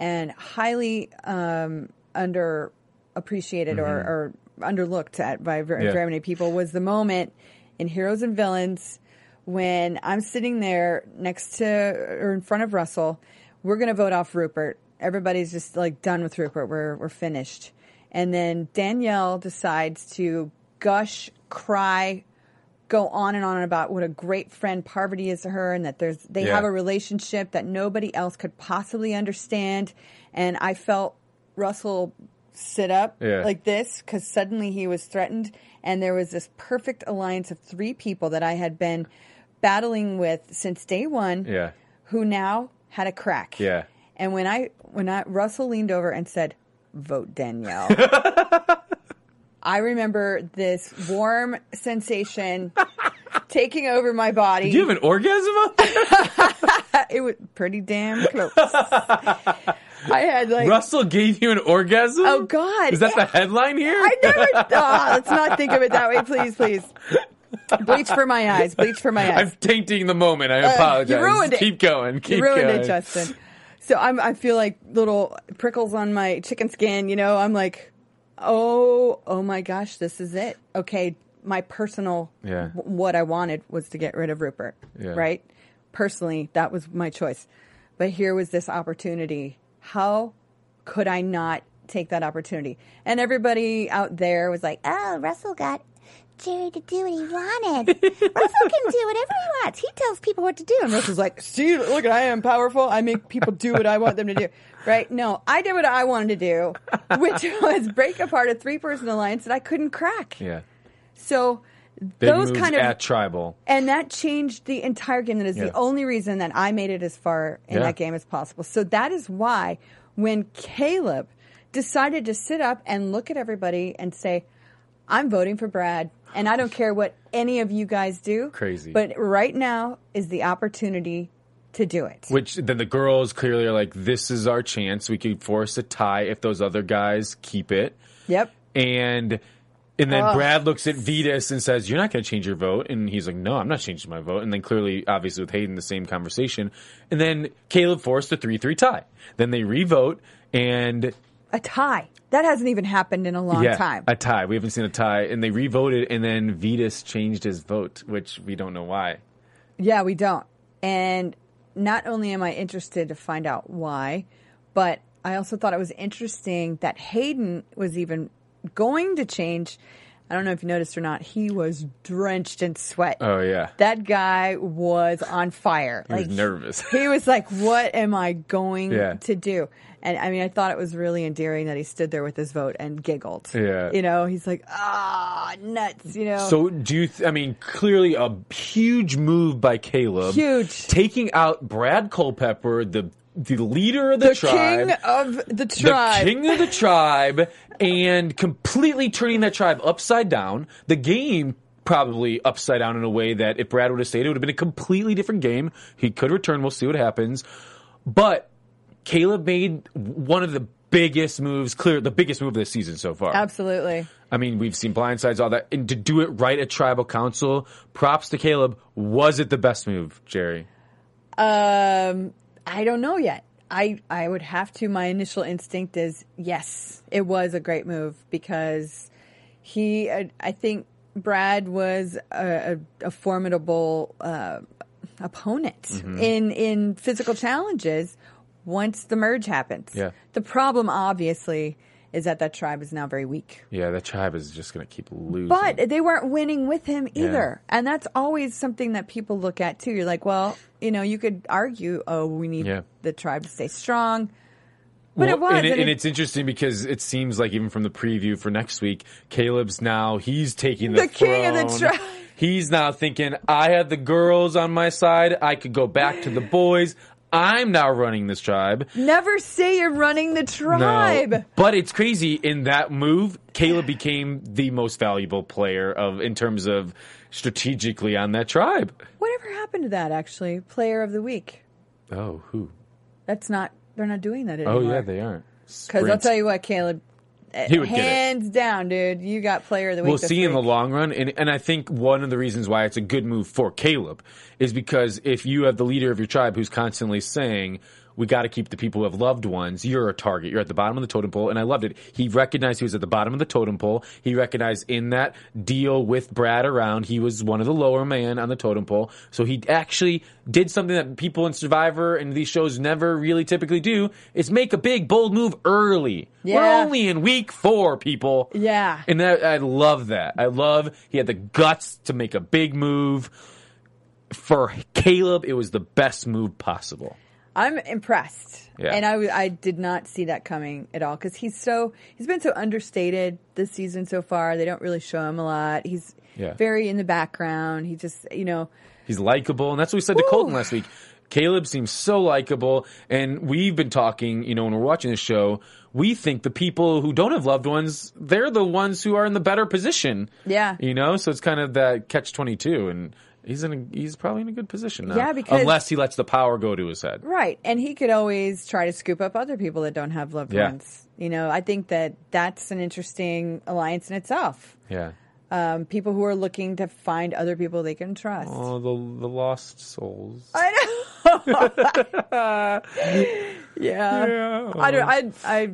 and highly um, underappreciated or, or underlooked at by very, Yeah. very many people was the moment in Heroes and Villains when I'm sitting there next to or in front of Russell. We're going to vote off Rupert. Everybody's just like done with Rupert. We're we're finished. And then Danielle decides to gush, cry, go on and on about what a great friend Parvati is to her and that there's they Yeah. have a relationship that nobody else could possibly understand and I felt Russell sit up Yeah. like this because suddenly he was threatened, and there was this perfect alliance of three people that I had been battling with since day one. Yeah. who now had a crack. Yeah. And when I when I Russell leaned over and said, "Vote Danielle," I remember this warm sensation taking over my body. Do you have an orgasm? it was pretty damn close. I had like Russell gave you an orgasm? Oh, God. Is that the headline here? I never. Oh, let's not think of it that way, please, please. Bleach for my eyes. Bleach for my eyes. I'm tainting the moment. I Uh, apologize. you ruined it. Keep going. Keep you ruined going. it, Justin. So I'm. I feel like little prickles on my chicken skin. You know, I'm like, oh, oh my gosh, this is it. Okay, my personal. Yeah. w- What I wanted was to get rid of Rupert. Yeah. Right. Personally, that was my choice. But here was this opportunity. How could I not take that opportunity? And everybody out there was like, Oh, Russell got Jerri to do what he wanted. Russell can do whatever he wants. He tells people what to do. And Russell's like, see, look, I am powerful. I make people do what I want them to do. Right? No, I did what I wanted to do, which was break apart a three person alliance that I couldn't crack. Yeah. So Big those kind of at tribal. and that changed the entire game. That is Yeah. the only reason that I made it as far in Yeah. that game as possible. So that is why when Caleb decided to sit up and look at everybody and say, I'm voting for Brad, and I don't care what any of you guys do. Crazy. But right now is the opportunity to do it. Which then the girls clearly are like, this is our chance. We could force a tie if those other guys keep it. Yep. And and then Ugh. Brad looks at Vytas and says, "You're not going to change your vote." And he's like, "No, I'm not changing my vote." And then clearly, obviously, with Hayden, the same conversation. And then Caleb forced a three-three tie. Then they re-vote, and A tie. That hasn't even happened in a long yeah, time. a tie. We haven't seen a tie, and they re-voted, and then Vytas changed his vote, which we don't know why. Yeah, we don't. And not only am I interested to find out why, but I also thought it was interesting that Hayden was even going to change. I don't know if you noticed or not, he was drenched in sweat. Oh yeah, That guy was on fire. he was nervous. He was like, "What am I going Yeah. to do?" And I mean, I thought it was really endearing that he stood there with his vote and giggled. Yeah. you know, he's like, "Ah, nuts!" You know. So do you? Th- I mean, clearly a huge move by Caleb. Huge. taking out Brad Culpepper, the the leader of the, the tribe, king of the tribe, the tribe. king of the tribe, and completely turning that tribe upside down. The game probably upside down in a way that if Brad would have stayed, it would have been a completely different game. He could return. We'll see what happens. But Caleb made one of the biggest moves, clear the biggest move of this season so far. Absolutely. I mean, we've seen blindsides, all that, and to do it right at tribal council. Props to Caleb. Was it the best move, Jerri? Um, I don't know yet. I I would have to. My initial instinct is yes, it was a great move because he. I I think Brad was a, a, a formidable uh, opponent Mm-hmm. in in physical challenges once the merge happens. Yeah. The problem, obviously, is that that tribe is now very weak. Yeah, that tribe is just going to keep losing. But they weren't winning with him either. And that's always something that people look at too. You're like, well, you know, you could argue, oh, we need Yeah. the tribe to stay strong. But Well, it was. and, it- and and it's interesting because it seems like even from the preview for next week, Caleb's now he's taking the, The king of the tribe. He's now thinking, I had the girls on my side. I could go back to the boys. I'm now running this tribe. never say you're running the tribe. No. But it's crazy in that move, Caleb became the most valuable player of in terms of strategically on that tribe. Whatever happened to that, actually? Player of the week. Oh, who? That's not, they're not doing that anymore. Oh yeah, they aren't. Because I'll tell you what, Caleb, Uh, he would get it. hands down, dude, you got player of the week. We'll see in the long run, and and I think one of the reasons why it's a good move for Caleb is because if you have the leader of your tribe who's constantly saying. We got to keep the people who have loved ones. You're a target. You're at the bottom of the totem pole. And I loved it. He recognized he was at the bottom of the totem pole. He recognized in that deal with Brad around, he was one of the lower man on the totem pole. So he actually did something that people in Survivor and these shows never really typically do is make a big, bold move early. We're only in week four, people. Yeah. And that, I love that. I love he had the guts to make a big move. For Caleb, it was the best move possible. I'm impressed, Yeah. and I did not see that coming at all because he's so he's been so understated this season so far. They don't really show him a lot. He's Yeah. very in the background. He just you know He's likable, and that's what we said to Colton last week. Caleb seems so likable, and we've been talking. You know, when we're watching this show, we think the people who don't have loved ones, they're the ones who are in the better position. Yeah. you know, so it's kind of that catch twenty two, and he's in. A, he's probably in a good position now. Yeah, because- unless he lets the power go to his head. right, and he could always try to scoop up other people that don't have loved Yeah. ones. You know, I think that that's an interesting alliance in itself. Yeah. Um, people who are looking to find other people they can trust. Oh, the the lost souls. I know. yeah. I don't. I. I.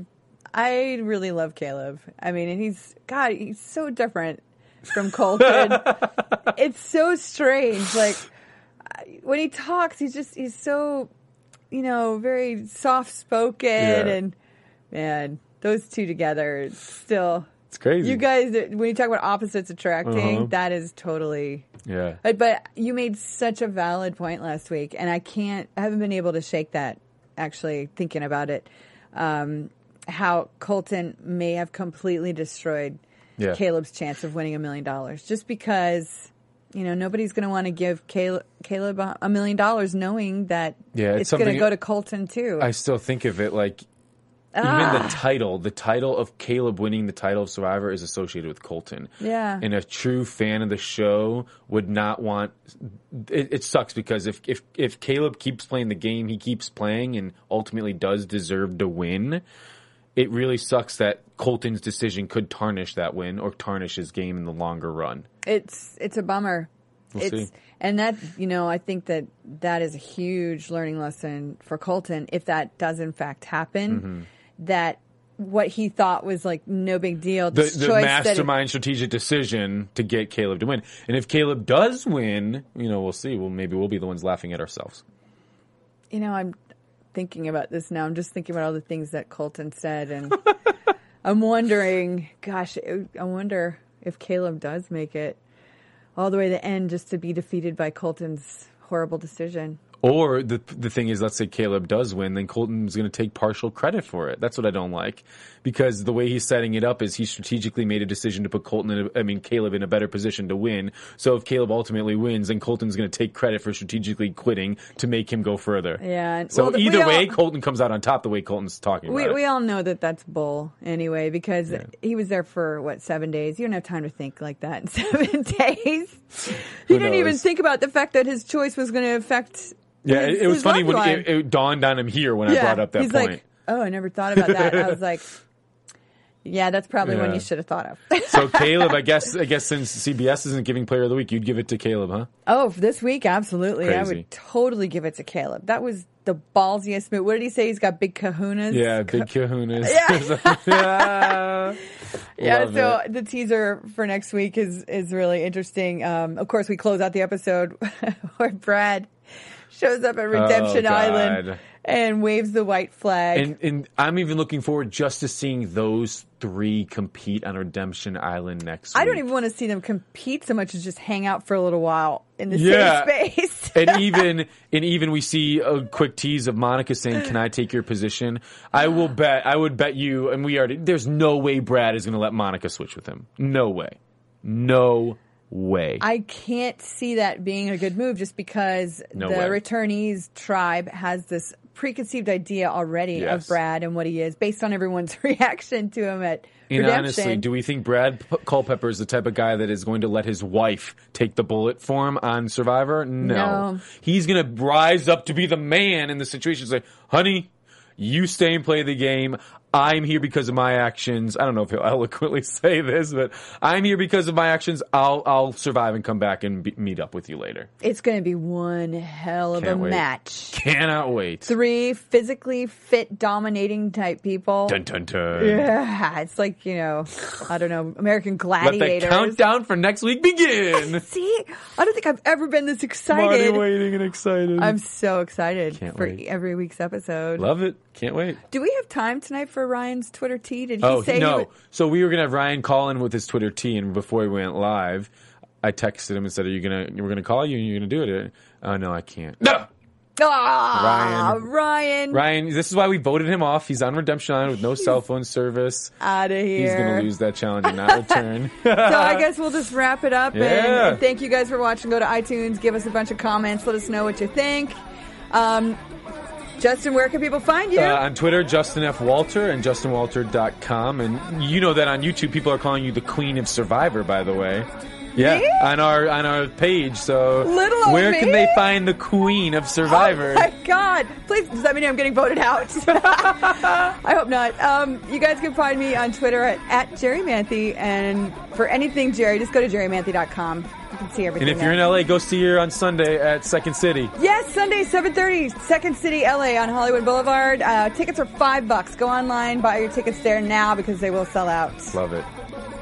I really love Caleb. I mean, and he's God. He's so different from Colton. it's so strange. Like when he talks, he's just he's so, you know, very soft spoken Yeah. and man, those two together it's still. It's crazy. You guys, when you talk about opposites attracting, Uh-huh. that is totally Yeah. but, but you made such a valid point last week, and I can't, I haven't been able to shake that. Actually, thinking about it, um, how Colton may have completely destroyed Yeah. Caleb's chance of winning a million dollars, just because you know nobody's going to want to give Caleb, Caleb a a million dollars, knowing that Yeah, it's it's going to go to Colton too. I still think of it like Ah. even the title, the title of Caleb winning the title of Survivor is associated with Colton. Yeah. And a true fan of the show would not want. It, it sucks because if if if Caleb keeps playing the game he keeps playing and ultimately does deserve to win, it really sucks that Colton's decision could tarnish that win or tarnish his game in the longer run. it's it's a bummer. We'll it's see. and that you know I think that that is a huge learning lesson for Colton if that does in fact happen. Mm-hmm. That what he thought was like no big deal. the, this the choice that it- mastermind strategic decision to get Caleb to win. And if Caleb does win, you know, we'll see. Well, maybe we'll be the ones laughing at ourselves. you know I'm thinking about this now. I'm just thinking about all the things that Colton said, and I'm wondering, gosh, I wonder if Caleb does make it all the way to the end just to be defeated by Colton's horrible decision. Or the the thing is, let's say Caleb does win, then Colton's going to take partial credit for it. That's what I don't like, because the way he's setting it up is he strategically made a decision to put Colton, in a, I mean Caleb, in a better position to win. So if Caleb ultimately wins, then Colton's going to take credit for strategically quitting to make him go further. Yeah, So well, we either all- way, Colton comes out on top. The way Colton's talking We about we all know that that's bull anyway because he was there for what seven days. You don't have time to think like that in seven days. He Who didn't even think about the fact that his choice was going to affect. Yeah, it, it was funny when it, it dawned on him here when I brought up that he's point. like, "Oh, I never thought about that." And I was like, "Yeah, that's probably one you should have thought of." so Caleb, I guess, I guess since CBS isn't giving Player of the Week, you'd give it to Caleb, huh? oh, for this week, absolutely, I would totally give it to Caleb. That was the ballsiest move. What did he say? He's got big kahunas. Yeah, big kahunas. Yeah. yeah. Yeah, so it. the teaser for next week is is really interesting. Um, of course, we close out the episode where Brad shows up at Redemption Oh, Island and waves the white flag. And, and I'm even looking forward just to seeing those three compete on Redemption Island next week. I don't even want to see them compete so much as just hang out for a little while in the Yeah. same space. and even and even we see a quick tease of Monica saying, "Can I take your position?" I will bet. I would bet you, and we already. There's no way Brad is going to let Monica switch with him. No way. No way. I can't see that being a good move just because No the way. returnees tribe has this preconceived idea already Yes. of Brad and what he is based on everyone's reaction to him at And Redemption. honestly, do we think Brad P- Culpepper is the type of guy that is going to let his wife take the bullet for him on Survivor? No. No. He's going to rise up to be the man in the situation. Say, honey, you stay and play the game. I'm here because of my actions. I don't know if he'll eloquently say this, but I'm here because of my actions. I'll I'll survive and come back and be, meet up with you later. It's going to be one hell of Can't a wait. match. Cannot wait. Three physically fit, dominating type people. Dun, dun, dun. Yeah, it's like you know, I don't know, American Gladiators. Let the countdown for next week begin. See, I don't think I've ever been this excited. waiting and excited. I'm so excited Can't for wait. every week's episode. Love it. Can't wait. Do we have time tonight for Ryan's Twitter tea? Did he Oh say he no! would- So we were gonna have Ryan call in with his Twitter T, and before we went live, I texted him and said, "Are you gonna? We're gonna call you, and you're gonna do it." Oh no, I can't. No. Ah, Ryan. Ryan, Ryan, this is why we voted him off. He's on Redemption Island with no cell phone service. out of here. He's going to lose that challenge and not return. so I guess we'll just wrap it up. And, and thank you guys for watching. Go to iTunes, give us a bunch of comments, let us know what you think. Um, Justin, where can people find you? Uh, on Twitter, Justin F. Walter and JustinWalter.com. And you know that on YouTube, people are calling you the Queen of Survivor, by the way. Yeah, Me? on our on our page. So Little old where me? can they find the Queen of Survivor? Oh my God! Please, does that mean I'm getting voted out? I hope not. Um, you guys can find me on Twitter at, at Jerri Manthey, and for anything Jerri, just go to jerrimanthey.com. You can see everything. and if you're in. LA, go see her on Sunday at Second City. Yes, Sunday, 7.30, Second City, LA on Hollywood Boulevard. Uh, tickets are five bucks. Go online, buy your tickets there now because they will sell out. Love it.